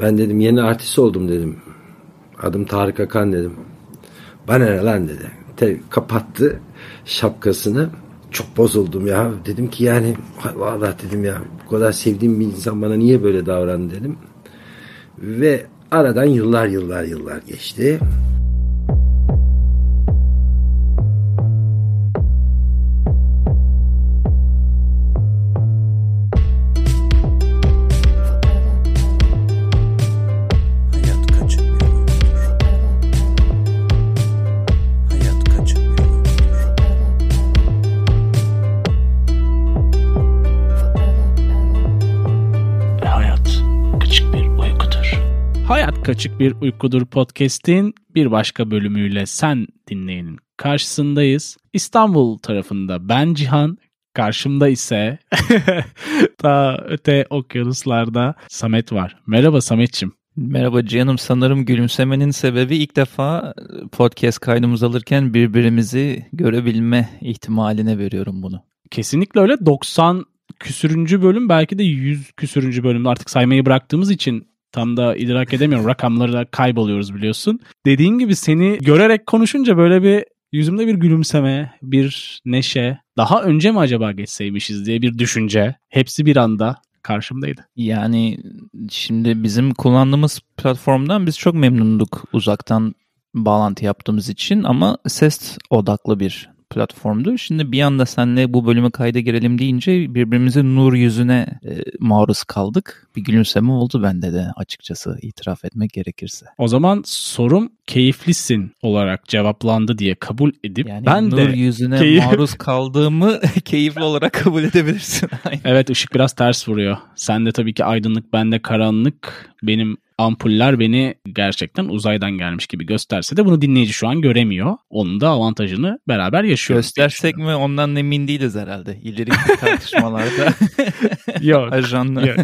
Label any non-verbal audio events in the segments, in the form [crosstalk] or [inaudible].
Ben dedim yeni artist oldum dedim. Adım Tarık Akan dedim. Bana ne lan dedi. Te, kapattı şapkasını. Çok bozuldum ya. Dedim ki yani vallahi dedim ya bu kadar sevdiğim bir insan bana niye böyle davrandı dedim. Ve aradan yıllar yıllar yıllar geçti. Kaçık Bir Uykudur podcast'in bir başka bölümüyle sen dinleyenin karşısındayız. İstanbul tarafında ben Cihan, karşımda ise [laughs] ta öte okyanuslarda Samet var. Merhaba Sametçim. Merhaba Cihan'ım. Sanırım gülümsemenin sebebi ilk defa podcast kaydımız alırken birbirimizi görebilme ihtimaline veriyorum bunu. Kesinlikle öyle. 90 küsürüncü bölüm belki de 100 küsürüncü bölüm artık saymayı bıraktığımız için tam da idrak edemiyorum. Rakamları kayboluyoruz biliyorsun. Dediğin gibi seni görerek konuşunca böyle bir yüzümde bir gülümseme, bir neşe. Daha önce mi acaba geçseymişiz diye bir düşünce. Hepsi bir anda karşımdaydı. Yani şimdi bizim kullandığımız platformdan biz çok memnunduk uzaktan bağlantı yaptığımız için ama ses odaklı bir platformdu. Şimdi bir anda senle bu bölüme kayda girelim deyince birbirimizin nur yüzüne e, maruz kaldık. Bir gülümseme oldu bende de açıkçası itiraf etmek gerekirse. O zaman sorum keyiflisin olarak cevaplandı diye kabul edip yani ben nur de yüzüne keyif... maruz [laughs] kaldığımı [laughs] keyifli olarak kabul edebilirsin. evet ışık biraz ters vuruyor. Sen de tabii ki aydınlık, ben de karanlık. Benim ampuller beni gerçekten uzaydan gelmiş gibi gösterse de bunu dinleyici şu an göremiyor. Onun da avantajını beraber yaşıyoruz. Göstersek mi ondan emin değiliz herhalde. İleriki [laughs] tartışmalarda. [laughs] yok. Ajanla, yok.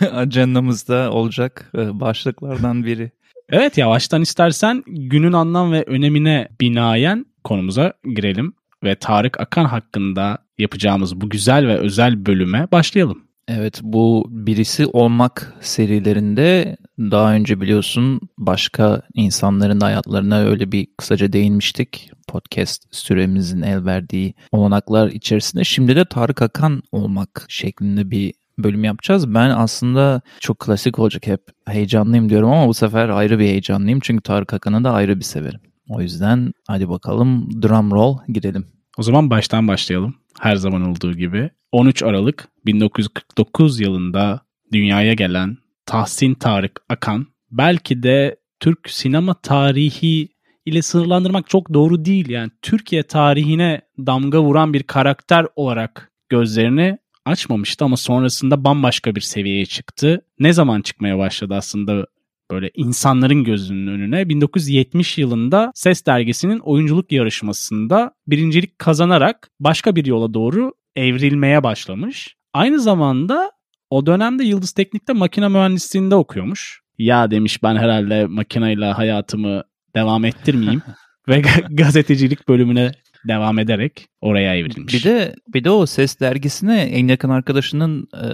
[laughs] Ajandamızda olacak e, başlıklardan biri. Evet yavaştan istersen günün anlam ve önemine binaen konumuza girelim ve Tarık Akan hakkında yapacağımız bu güzel ve özel bölüme başlayalım. Evet bu birisi olmak serilerinde daha önce biliyorsun başka insanların hayatlarına öyle bir kısaca değinmiştik. Podcast süremizin el verdiği olanaklar içerisinde. Şimdi de Tarık Akan olmak şeklinde bir bölüm yapacağız. Ben aslında çok klasik olacak hep heyecanlıyım diyorum ama bu sefer ayrı bir heyecanlıyım. Çünkü Tarık Akan'ı da ayrı bir severim. O yüzden hadi bakalım drum roll gidelim. O zaman baştan başlayalım. Her zaman olduğu gibi. 13 Aralık 1949 yılında dünyaya gelen Tahsin Tarık Akan belki de Türk sinema tarihi ile sınırlandırmak çok doğru değil. Yani Türkiye tarihine damga vuran bir karakter olarak gözlerini açmamıştı ama sonrasında bambaşka bir seviyeye çıktı. Ne zaman çıkmaya başladı aslında böyle insanların gözünün önüne 1970 yılında Ses dergisinin oyunculuk yarışmasında birincilik kazanarak başka bir yola doğru evrilmeye başlamış. Aynı zamanda o dönemde Yıldız Teknik'te makine mühendisliğinde okuyormuş. Ya demiş ben herhalde makineyle hayatımı devam ettirmeyeyim [laughs] ve gazetecilik bölümüne devam ederek oraya evrilmiş. Bir de bir de o Ses dergisine en yakın arkadaşının e,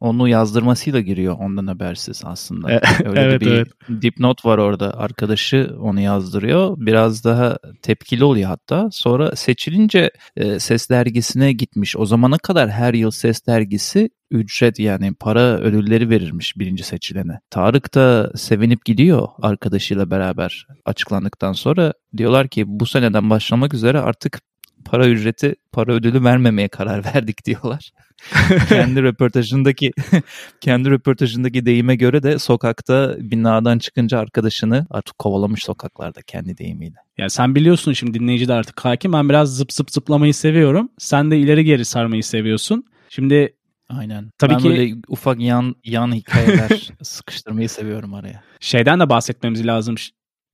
onu yazdırmasıyla giriyor ondan habersiz aslında. E, Öyle evet, bir evet. dipnot var orada. Arkadaşı onu yazdırıyor. Biraz daha tepkili oluyor hatta. Sonra seçilince e, Ses dergisine gitmiş. O zamana kadar her yıl Ses dergisi ücret yani para ödülleri verirmiş birinci seçilene. Tarık da sevinip gidiyor arkadaşıyla beraber açıklandıktan sonra. Diyorlar ki bu seneden başlamak üzere artık para ücreti, para ödülü vermemeye karar [laughs] verdik diyorlar. [laughs] kendi röportajındaki [laughs] kendi röportajındaki deyime göre de sokakta binadan çıkınca arkadaşını artık kovalamış sokaklarda kendi deyimiyle. Ya sen biliyorsun şimdi dinleyici de artık hakim. Ben biraz zıp zıp zıplamayı seviyorum. Sen de ileri geri sarmayı seviyorsun. Şimdi Aynen. Tabii ben ki böyle ufak yan yan hikayeler [laughs] sıkıştırmayı seviyorum araya. Şeyden de bahsetmemiz lazım.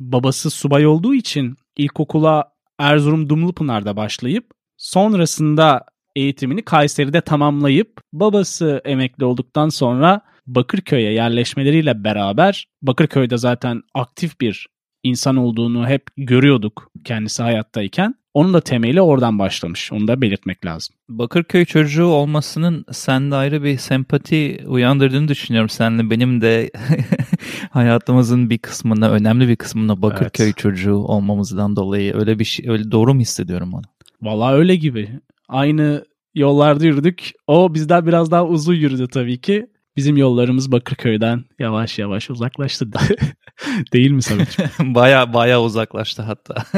Babası subay olduğu için ilkokula Erzurum Dumlupınar'da başlayıp sonrasında eğitimini Kayseri'de tamamlayıp babası emekli olduktan sonra Bakırköy'e yerleşmeleriyle beraber Bakırköy'de zaten aktif bir insan olduğunu hep görüyorduk kendisi hayattayken. Onun da temeli oradan başlamış. Onu da belirtmek lazım. Bakırköy çocuğu olmasının sende ayrı bir sempati uyandırdığını düşünüyorum. Senle benim de [laughs] hayatımızın bir kısmında, önemli bir kısmında Bakırköy Evet. çocuğu olmamızdan dolayı öyle bir şey, öyle doğru mu hissediyorum onu? Vallahi öyle gibi. Aynı yollarda yürüdük. O bizden biraz daha uzun yürüdü tabii ki. Bizim yollarımız Bakırköy'den yavaş yavaş uzaklaştı. [laughs] Değil mi Samet'ciğim? [laughs] baya baya uzaklaştı hatta. [laughs]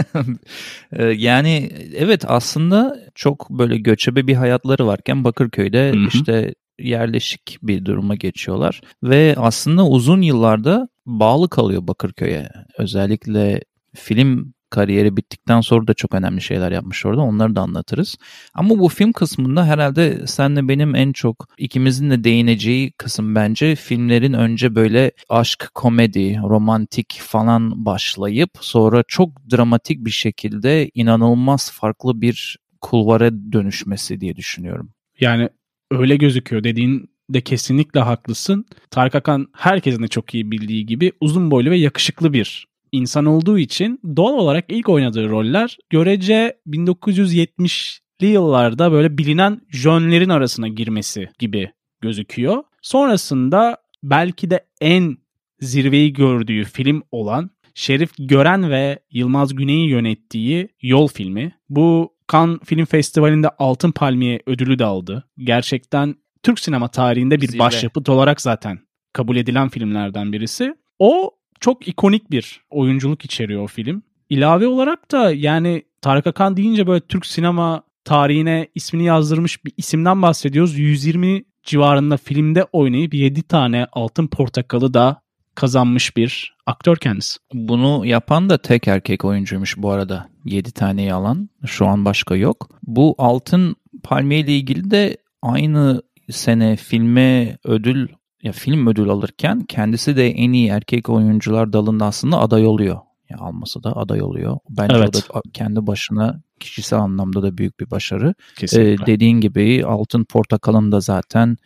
Ee, yani evet aslında çok böyle göçebe bir hayatları varken Bakırköy'de Hı hı. işte yerleşik bir duruma geçiyorlar ve aslında uzun yıllarda bağlı kalıyor Bakırköy'e. Özellikle film kariyeri bittikten sonra da çok önemli şeyler yapmış orada. Onları da anlatırız. Ama bu film kısmında herhalde senle benim en çok ikimizin de değineceği kısım bence filmlerin önce böyle aşk, komedi, romantik falan başlayıp sonra çok dramatik bir şekilde inanılmaz farklı bir kulvara dönüşmesi diye düşünüyorum. Yani öyle gözüküyor dediğin de kesinlikle haklısın. Tarık Akan herkesin de çok iyi bildiği gibi uzun boylu ve yakışıklı bir insan olduğu için doğal olarak ilk oynadığı roller görece 1970'li yıllarda böyle bilinen jönlerin arasına girmesi gibi gözüküyor. Sonrasında belki de en zirveyi gördüğü film olan Şerif Gören ve Yılmaz Güney'i yönettiği Yol filmi. Bu Cannes Film Festivali'nde Altın Palmiye ödülü de aldı. Gerçekten Türk sinema tarihinde bir Zirve. başyapıt olarak zaten kabul edilen filmlerden birisi. O çok ikonik bir oyunculuk içeriyor o film. İlave olarak da yani Tarık Akan deyince böyle Türk sinema tarihine ismini yazdırmış bir isimden bahsediyoruz. 120 civarında filmde oynayıp 7 tane Altın Portakalı da kazanmış bir aktör kendisi. Bunu yapan da tek erkek oyuncuymuş bu arada. 7 taneyi alan. Şu an başka yok. Bu Altın Palmiye ile ilgili de aynı sene filme ödül ya film ödül alırken kendisi de en iyi erkek oyuncular dalında aslında aday oluyor. Ya almasa da aday oluyor. Bence Evet. o da kendi başına kişisel anlamda da büyük bir başarı. Kesinlikle. Ee, dediğin gibi Altın Portakal'ın da zaten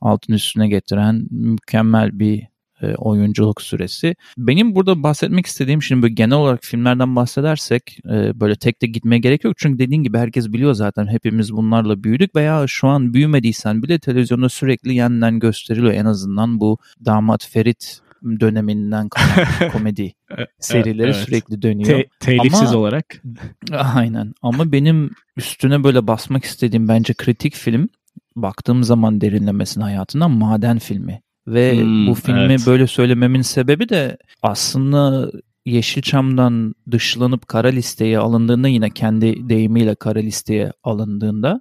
altın üstüne getiren mükemmel bir e, oyunculuk süresi. Benim burada bahsetmek istediğim şimdi böyle genel olarak filmlerden bahsedersek e, böyle tek tek gitmeye gerek yok. Çünkü dediğin gibi herkes biliyor zaten hepimiz bunlarla büyüdük veya şu an büyümediysen bile televizyonda sürekli yeniden gösteriliyor en azından bu Damat Ferit döneminden kalan [laughs] komedi serileri evet. sürekli dönüyor. Te- telifsiz Ama- olarak. Aynen ama benim üstüne böyle basmak istediğim bence kritik film baktığım zaman derinlemesine hayatından Maden filmi. Ve Hmm, bu filmi evet. böyle söylememin sebebi de aslında Yeşilçam'dan dışlanıp kara listeye alındığında yine kendi deyimiyle kara listeye alındığında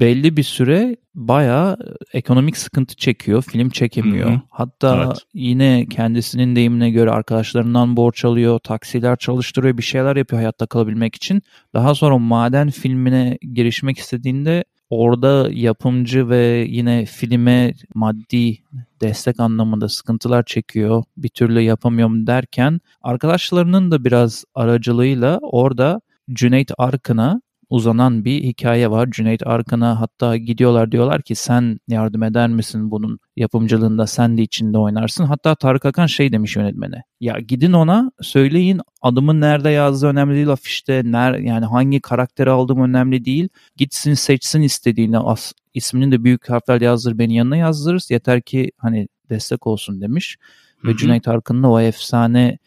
belli bir süre bayağı ekonomik sıkıntı çekiyor. Film çekemiyor. Hı hı. Hatta Evet. yine kendisinin deyimine göre arkadaşlarından borç alıyor, taksiler çalıştırıyor, bir şeyler yapıyor hayatta kalabilmek için. Daha sonra Maden filmine girişmek istediğinde orada yapımcı ve yine filme maddi destek anlamında sıkıntılar çekiyor. Bir türlü yapamıyorum derken arkadaşlarının da biraz aracılığıyla orada Cüneyt Arkın'a uzanan bir hikaye var. Cüneyt Arkın'a hatta gidiyorlar diyorlar ki sen yardım eder misin bunun yapımcılığında sen de içinde oynarsın. Hatta Tarık Akan şey demiş yönetmene. Ya gidin ona söyleyin adımın nerede yazdığı önemli değil afişte. Ner, yani hangi karakteri aldığım önemli değil. Gitsin seçsin istediğini as, ismini de büyük harflerle yazdır beni yanına yazdırırız. Yeter ki hani destek olsun demiş. Ve hı. Cüneyt Arkın'la o efsane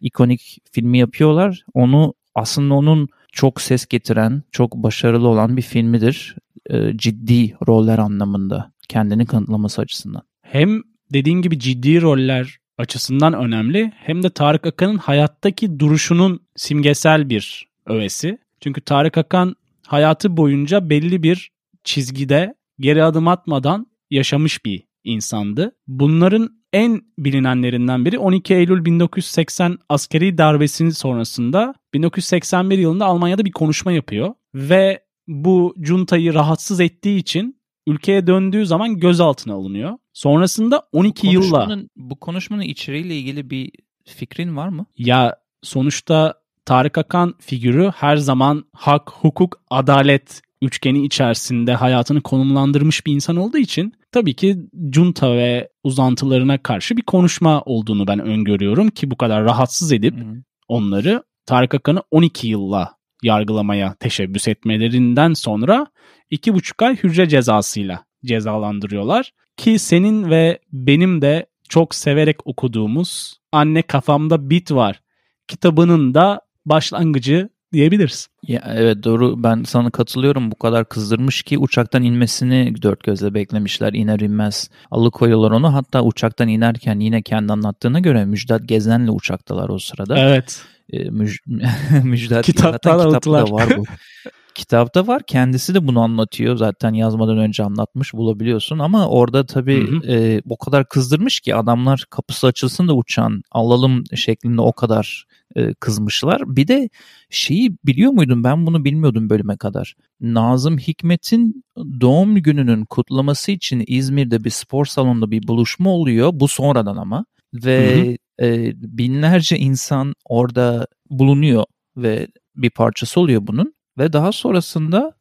ikonik filmi yapıyorlar. Onu aslında onun çok ses getiren, çok başarılı olan bir filmidir. Ee, ciddi roller anlamında kendini kanıtlaması açısından. Hem dediğin gibi ciddi roller açısından önemli hem de Tarık Akan'ın hayattaki duruşunun simgesel bir öğesi. Çünkü Tarık Akan hayatı boyunca belli bir çizgide geri adım atmadan yaşamış bir insandı. Bunların en bilinenlerinden biri 12 Eylül 1980 askeri darbesinin sonrasında 1981 yılında Almanya'da bir konuşma yapıyor ve bu juntayı rahatsız ettiği için ülkeye döndüğü zaman gözaltına alınıyor. Sonrasında 12 yılla Konuşmanın- Bu konuşmanın içeriğiyle ilgili bir fikrin var mı? ya sonuçta Tarık Akan figürü her zaman hak, hukuk, adalet üçgeni içerisinde hayatını konumlandırmış bir insan olduğu için tabii ki junta ve uzantılarına karşı bir konuşma olduğunu ben öngörüyorum ki bu kadar rahatsız edip Hı. onları Tarık Akan'ı 12 yılla yargılamaya teşebbüs etmelerinden sonra 2,5 ay hücre cezasıyla cezalandırıyorlar. Ki senin ve benim de çok severek okuduğumuz Anne Kafamda Bit Var kitabının da başlangıcı diyebiliriz. Ya, evet doğru ben sana katılıyorum bu kadar kızdırmış ki uçaktan inmesini dört gözle beklemişler iner inmez alıkoyuyorlar onu hatta uçaktan inerken yine kendi anlattığına göre Müjdat Gezen'le uçaktalar o sırada. Evet. E, müj [laughs] Müjdat Kitaptan zaten alıntılar. kitapta var bu. [laughs] Kitapta var kendisi de bunu anlatıyor zaten yazmadan önce anlatmış bulabiliyorsun ama orada tabii Hı hı. e, o kadar kızdırmış ki adamlar kapısı açılsın da uçağın alalım şeklinde o kadar e, kızmışlar. Bir de şeyi biliyor muydun ben bunu bilmiyordum bölüme kadar. Nazım Hikmet'in doğum gününün kutlaması için İzmir'de bir spor salonunda bir buluşma oluyor. Bu sonradan ama ve e, binlerce insan orada bulunuyor ve bir parçası oluyor bunun ve daha sonrasında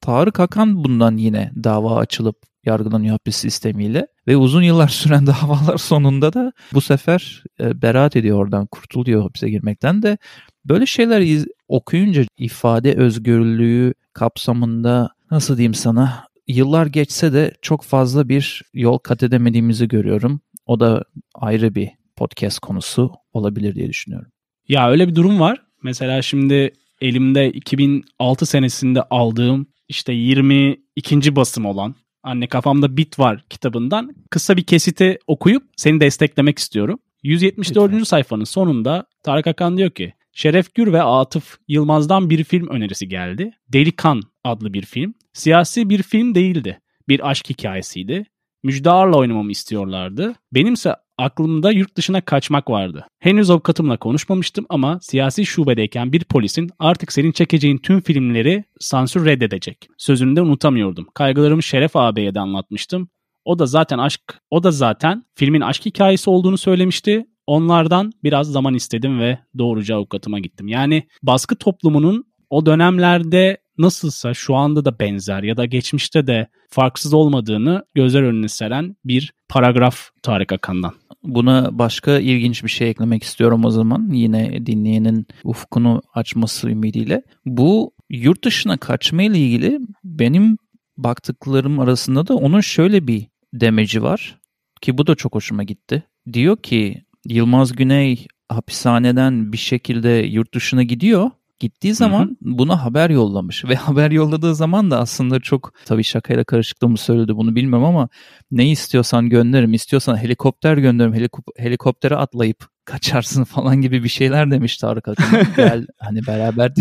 Tarık Akan bundan yine dava açılıp yargılanıyor hapis sistemiyle ve uzun yıllar [laughs] süren davalar sonunda da bu sefer e, beraat ediyor oradan kurtuluyor hapise girmekten de böyle şeyler iz- okuyunca ifade özgürlüğü kapsamında nasıl diyeyim sana yıllar geçse de çok fazla bir yol kat edemediğimizi görüyorum. O da ayrı bir podcast konusu olabilir diye düşünüyorum. Ya öyle bir durum var. Mesela şimdi elimde 2006 senesinde aldığım işte 22. basım olan Anne Kafamda Bit Var kitabından kısa bir kesiti okuyup seni desteklemek istiyorum. 174. Lütfen. sayfanın sonunda Tarık Akan diyor ki Şeref Gür ve Atıf Yılmaz'dan bir film önerisi geldi. Delikan adlı bir film. Siyasi bir film değildi. Bir aşk hikayesiydi. Müjde Ar'la oynamamı istiyorlardı. Benimse aklımda yurt dışına kaçmak vardı. Henüz avukatımla konuşmamıştım ama siyasi şubedeyken bir polisin artık senin çekeceğin tüm filmleri sansür reddedecek. Sözünü de unutamıyordum. Kaygılarımı Şeref ağabeye de anlatmıştım. O da zaten aşk, o da zaten filmin aşk hikayesi olduğunu söylemişti. Onlardan biraz zaman istedim ve doğruca avukatıma gittim. Yani baskı toplumunun o dönemlerde nasılsa şu anda da benzer ya da geçmişte de farksız olmadığını gözler önüne seren bir paragraf Tarık Akan'dan. Buna başka ilginç bir şey eklemek istiyorum o zaman. Yine dinleyenin ufkunu açması ümidiyle. Bu yurt dışına kaçma ile ilgili benim baktıklarım arasında da onun şöyle bir demeci var. Ki bu da çok hoşuma gitti. Diyor ki Yılmaz Güney hapishaneden bir şekilde yurt dışına gidiyor. Gittiği zaman buna haber yollamış. Ve haber yolladığı zaman da aslında çok tabii şakayla karışıklığımı söyledi bunu bilmem ama ne istiyorsan gönderirim istiyorsan helikopter gönderirim helikop- helikoptere atlayıp kaçarsın falan gibi bir şeyler demiş Tarık. [laughs] Gel hani beraber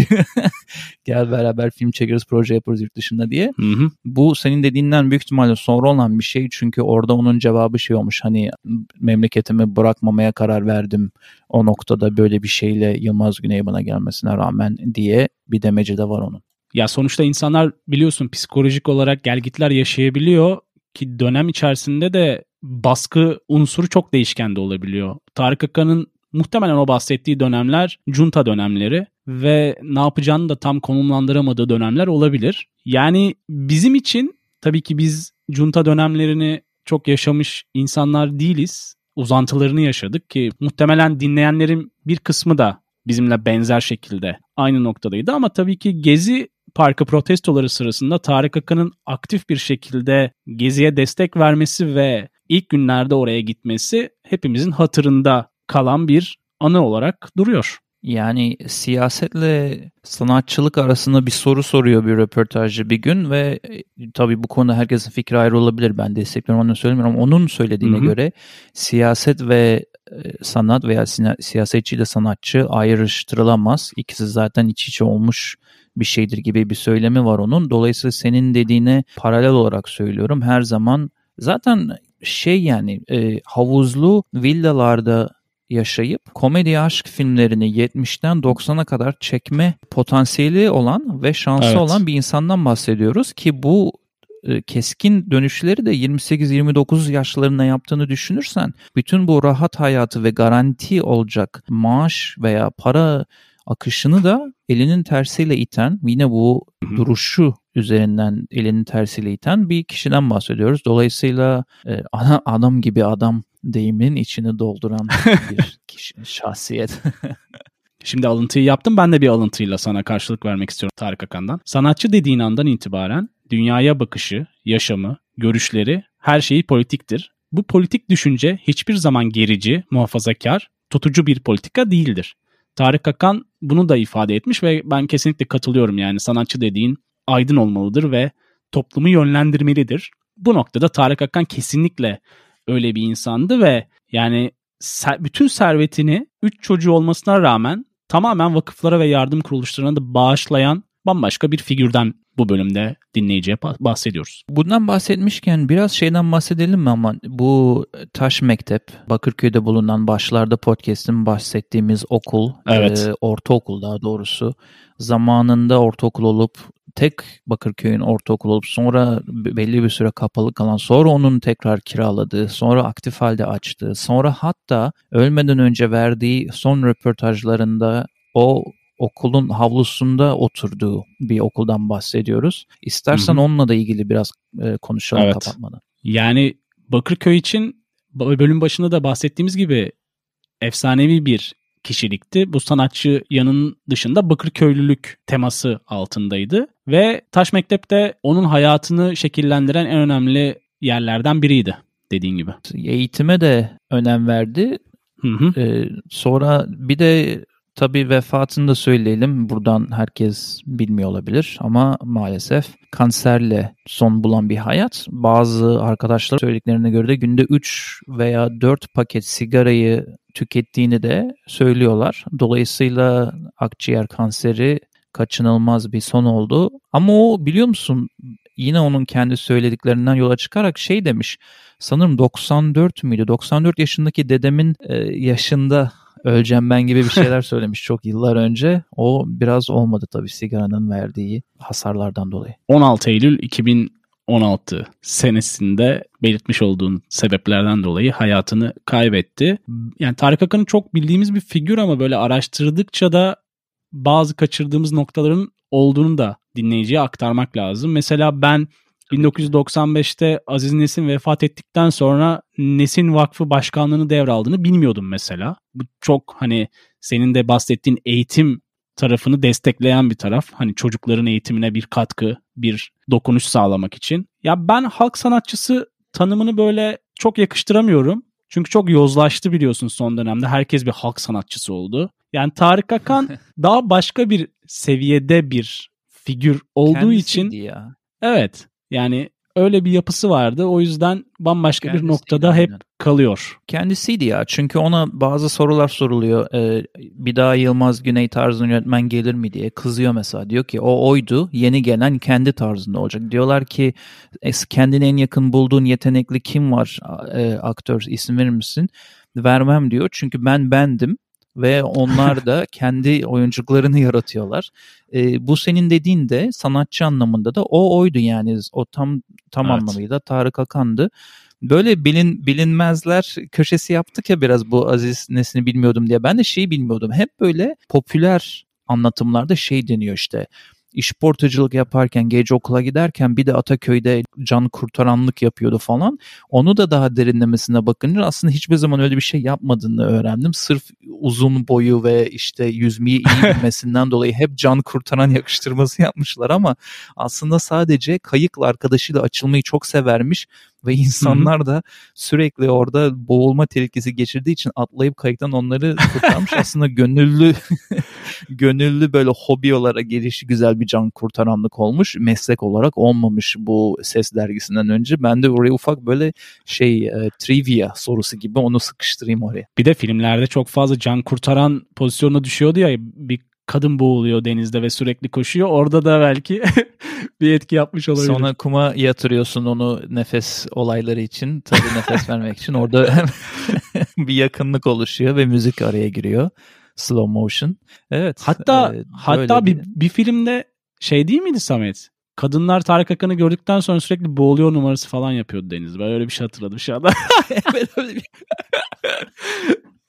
[laughs] gel beraber film çekeriz proje yaparız yurt dışında diye. Hı hı. Bu senin dediğinden büyük ihtimalle sonra olan bir şey çünkü orada onun cevabı şey olmuş hani memleketimi bırakmamaya karar verdim o noktada böyle bir şeyle Yılmaz Güney bana gelmesine rağmen diye bir demeci de var onun. Ya sonuçta insanlar biliyorsun psikolojik olarak gelgitler yaşayabiliyor ki dönem içerisinde de baskı unsuru çok değişken de olabiliyor. Tarık Akan'ın muhtemelen o bahsettiği dönemler junta dönemleri ve ne yapacağını da tam konumlandıramadığı dönemler olabilir. Yani bizim için tabii ki biz junta dönemlerini çok yaşamış insanlar değiliz. Uzantılarını yaşadık ki muhtemelen dinleyenlerin bir kısmı da bizimle benzer şekilde aynı noktadaydı ama tabii ki Gezi Parkı protestoları sırasında Tarık Akan'ın aktif bir şekilde Gezi'ye destek vermesi ve ilk günlerde oraya gitmesi hepimizin hatırında kalan bir anı olarak duruyor. Yani siyasetle sanatçılık arasında bir soru soruyor bir röportajcı bir gün ve e, tabii bu konuda herkesin fikri ayrı olabilir. Ben destekliyorum onu söylemiyorum ama onun söylediğine Hı hı. göre siyaset ve e, sanat veya siyasetçi ile sanatçı ayrıştırılamaz. İkisi zaten iç içe olmuş bir şeydir gibi bir söylemi var onun. Dolayısıyla senin dediğine paralel olarak söylüyorum. Her zaman zaten şey yani e, havuzlu villalarda yaşayıp komedi aşk filmlerini 70'ten 90'a kadar çekme potansiyeli olan ve şansı Evet. olan bir insandan bahsediyoruz ki bu e, keskin dönüşleri de 28-29 yaşlarında yaptığını düşünürsen bütün bu rahat hayatı ve garanti olacak maaş veya para akışını da elinin tersiyle iten yine bu duruşu üzerinden elinin tersiyle iten bir kişiden bahsediyoruz. Dolayısıyla e, ana- adam gibi adam deyiminin içini dolduran [laughs] bir kişi, şahsiyet. [laughs] Şimdi alıntıyı yaptım ben de bir alıntıyla sana karşılık vermek istiyorum Tarık Akan'dan. Sanatçı dediğin andan itibaren dünyaya bakışı, yaşamı, görüşleri her şeyi politiktir. bu politik düşünce hiçbir zaman gerici, muhafazakar, tutucu bir politika değildir. Tarık Akan bunu da ifade etmiş ve ben kesinlikle katılıyorum yani sanatçı dediğin aydın olmalıdır ve toplumu yönlendirmelidir. Bu noktada Tarık Akan kesinlikle öyle bir insandı ve yani bütün servetini 3 çocuğu olmasına rağmen tamamen vakıflara ve yardım kuruluşlarına da bağışlayan bambaşka bir figürden bu bölümde dinleyiciye bahsediyoruz. Bundan bahsetmişken biraz şeyden bahsedelim mi ama bu Taş Mektep, Bakırköy'de bulunan başlarda podcast'in bahsettiğimiz okul, evet. e, ortaokul daha doğrusu zamanında ortaokul olup tek Bakırköy'ün ortaokul olup sonra belli bir süre kapalı kalan sonra onun tekrar kiraladığı sonra aktif halde açtığı sonra hatta ölmeden önce verdiği son röportajlarında o okulun havlusunda oturduğu bir okuldan bahsediyoruz. İstersen Hı-hı. onunla da ilgili biraz e, konuşalım evet. kapatmadan. Yani Bakırköy için bölüm başında da bahsettiğimiz gibi efsanevi bir kişilikti. Bu sanatçı yanın dışında Bakırköylülük teması altındaydı ve Taş Mektep'te onun hayatını şekillendiren en önemli yerlerden biriydi dediğin gibi. Eğitime de önem verdi. Hı hı. Ee, sonra bir de Tabii vefatını da söyleyelim. Buradan herkes bilmiyor olabilir ama maalesef kanserle son bulan bir hayat. Bazı arkadaşlar söylediklerine göre de günde 3 veya 4 paket sigarayı tükettiğini de söylüyorlar. Dolayısıyla akciğer kanseri kaçınılmaz bir son oldu. Ama o biliyor musun yine onun kendi söylediklerinden yola çıkarak şey demiş. Sanırım 94 müydü? 94 yaşındaki dedemin yaşında öleceğim ben gibi bir şeyler [laughs] söylemiş çok yıllar önce. O biraz olmadı tabii sigaranın verdiği hasarlardan dolayı. 16 Eylül 2016 senesinde belirtmiş olduğun sebeplerden dolayı hayatını kaybetti. Yani Tarık Akan'ı çok bildiğimiz bir figür ama böyle araştırdıkça da bazı kaçırdığımız noktaların olduğunu da dinleyiciye aktarmak lazım. Mesela ben 1995'te Aziz Nesin vefat ettikten sonra Nesin Vakfı Başkanlığını devraldığını bilmiyordum mesela. Bu çok hani senin de bahsettiğin eğitim tarafını destekleyen bir taraf. Hani çocukların eğitimine bir katkı, bir dokunuş sağlamak için. Ya ben halk sanatçısı tanımını böyle çok yakıştıramıyorum. Çünkü çok yozlaştı biliyorsun son dönemde. Herkes bir halk sanatçısı oldu. Yani Tarık Akan [laughs] daha başka bir seviyede bir figür olduğu Kendisiydi için ya. Evet. Yani öyle bir yapısı vardı. O yüzden bambaşka Kendisiydi bir noktada hep aynen. kalıyor. Kendisiydi ya. Çünkü ona bazı sorular soruluyor. Ee, bir daha Yılmaz Güney tarzında yönetmen gelir mi diye kızıyor mesela. Diyor ki o oydu. Yeni gelen kendi tarzında olacak. Diyorlar ki kendine en yakın bulduğun yetenekli kim var e, aktör isim verir misin? Vermem diyor. Çünkü ben bendim ve onlar da [laughs] kendi oyuncuklarını yaratıyorlar. E, bu senin dediğin de sanatçı anlamında da o oydu yani o tam tam evet. anlamıyla Tarık Akan'dı. Böyle bilin bilinmezler köşesi yaptık ya biraz bu Aziz Nesin'i bilmiyordum diye. Ben de şeyi bilmiyordum. Hep böyle popüler anlatımlarda şey deniyor işte işportacılık yaparken gece okula giderken bir de Ataköy'de can kurtaranlık yapıyordu falan. Onu da daha derinlemesine bakınca aslında hiçbir zaman öyle bir şey yapmadığını öğrendim. Sırf uzun boyu ve işte yüzmeyi iyi [laughs] bilmesinden dolayı hep can kurtaran yakıştırması yapmışlar ama aslında sadece kayıkla arkadaşıyla açılmayı çok severmiş ve insanlar da sürekli orada boğulma tehlikesi geçirdiği için atlayıp kayıktan onları kurtarmış. [laughs] Aslında gönüllü gönüllü böyle hobi olarak gelişi güzel bir can kurtaranlık olmuş. Meslek olarak olmamış bu ses dergisinden önce. Ben de oraya ufak böyle şey e, trivia sorusu gibi onu sıkıştırayım oraya. Bir de filmlerde çok fazla can kurtaran pozisyonuna düşüyordu ya bir kadın boğuluyor denizde ve sürekli koşuyor. Orada da belki [laughs] bir etki yapmış olabilir. Sonra kuma yatırıyorsun onu nefes olayları için. Tabii nefes [laughs] vermek için. Orada [laughs] bir yakınlık oluşuyor ve müzik araya giriyor. Slow motion. Evet. Hatta e, hatta bir, bir filmde şey değil miydi Samet? Kadınlar Tarık Akan'ı gördükten sonra sürekli boğuluyor numarası falan yapıyordu Deniz. Ben öyle bir şey hatırladım şu anda. [laughs] evet öyle bir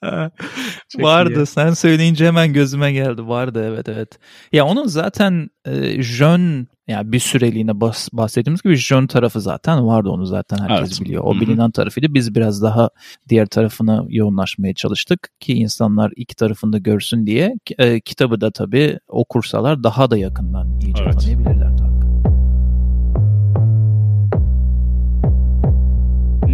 [laughs] Vardı. Iyi. Sen söyleyince hemen gözüme geldi. Vardı evet evet. Ya onun zaten e, jön yani bir süreliğine bas, bahsettiğimiz gibi jön tarafı zaten vardı onu zaten herkes evet. biliyor. O Hı-hı. bilinen tarafıydı. Biz biraz daha diğer tarafına yoğunlaşmaya çalıştık ki insanlar iki tarafını da görsün diye. E, kitabı da tabii okursalar daha da yakından iyice evet. anlayabilirler tabii.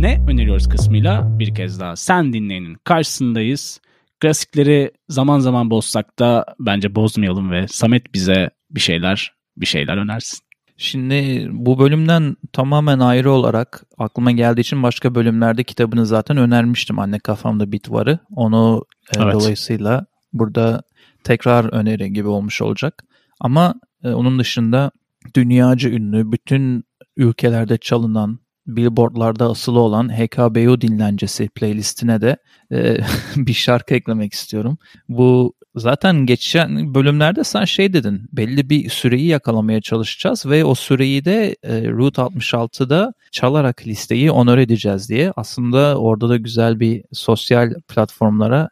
Ne öneriyoruz kısmıyla bir kez daha sen dinleyenin karşısındayız. Klasikleri zaman zaman bozsak da bence bozmayalım ve Samet bize bir şeyler bir şeyler önersin. Şimdi bu bölümden tamamen ayrı olarak aklıma geldiği için başka bölümlerde kitabını zaten önermiştim. Anne kafamda bit varı. Onu e, Evet. dolayısıyla burada tekrar öneri gibi olmuş olacak. Ama e, onun dışında dünyaca ünlü bütün ülkelerde çalınan billboardlarda asılı olan HKBO dinlencesi playlistine de e, [laughs] bir şarkı eklemek istiyorum. Bu zaten geçen bölümlerde sen şey dedin belli bir süreyi yakalamaya çalışacağız ve o süreyi de e, Route 66'da çalarak listeyi onore edeceğiz diye. Aslında orada da güzel bir sosyal platformlara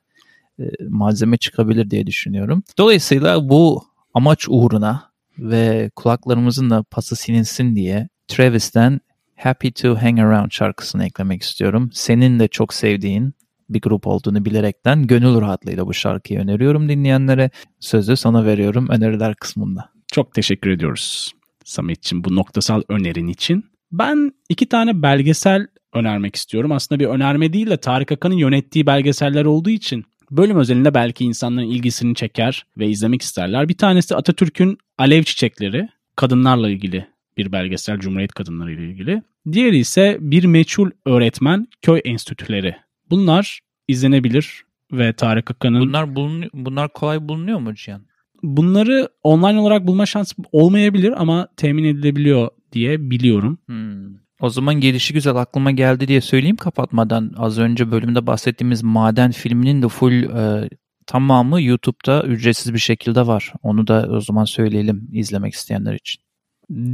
e, malzeme çıkabilir diye düşünüyorum. Dolayısıyla bu amaç uğruna ve kulaklarımızın da pası silinsin diye Travis'ten Happy to Hang Around şarkısını eklemek istiyorum. Senin de çok sevdiğin bir grup olduğunu bilerekten gönül rahatlığıyla bu şarkıyı öneriyorum dinleyenlere. Sözü sana veriyorum öneriler kısmında. Çok teşekkür ediyoruz Samet'ciğim bu noktasal önerin için. Ben iki tane belgesel önermek istiyorum. Aslında bir önerme değil de Tarık Akan'ın yönettiği belgeseller olduğu için bölüm özelinde belki insanların ilgisini çeker ve izlemek isterler. Bir tanesi Atatürk'ün Alev Çiçekleri, kadınlarla ilgili bir belgesel, Cumhuriyet kadınları ile ilgili. Diğeri ise Bir Meçhul Öğretmen Köy Enstitüleri. Bunlar izlenebilir ve Tarık Akan'ın Bunlar bulunuyor, bunlar kolay bulunuyor mu Cihan? bunları online olarak bulma şansı olmayabilir ama temin edilebiliyor diye biliyorum. Hmm. O zaman gelişi güzel aklıma geldi diye söyleyeyim kapatmadan. Az önce bölümde bahsettiğimiz Maden filminin de full e, tamamı YouTube'da ücretsiz bir şekilde var. Onu da o zaman söyleyelim izlemek isteyenler için.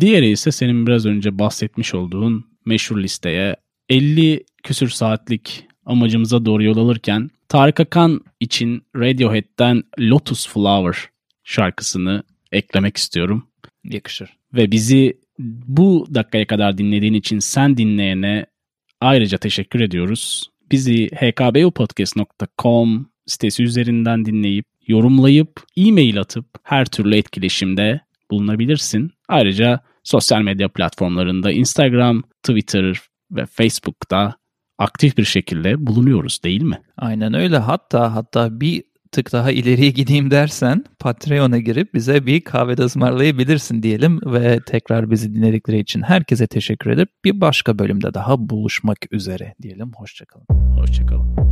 Diğeri ise senin biraz önce bahsetmiş olduğun meşhur listeye 50 küsür saatlik amacımıza doğru yol alırken Tarık Akan için Radiohead'den Lotus Flower şarkısını eklemek istiyorum. Yakışır. Ve bizi bu dakikaya kadar dinlediğin için sen dinleyene ayrıca teşekkür ediyoruz. Bizi hkbupodcast.com sitesi üzerinden dinleyip, yorumlayıp, e-mail atıp her türlü etkileşimde bulunabilirsin. Ayrıca sosyal medya platformlarında Instagram, Twitter ve Facebook'ta aktif bir şekilde bulunuyoruz değil mi? Aynen öyle. Hatta hatta bir tık daha ileriye gideyim dersen Patreon'a girip bize bir kahve de ısmarlayabilirsin diyelim ve tekrar bizi dinledikleri için herkese teşekkür edip bir başka bölümde daha buluşmak üzere diyelim. Hoşçakalın. Hoşçakalın.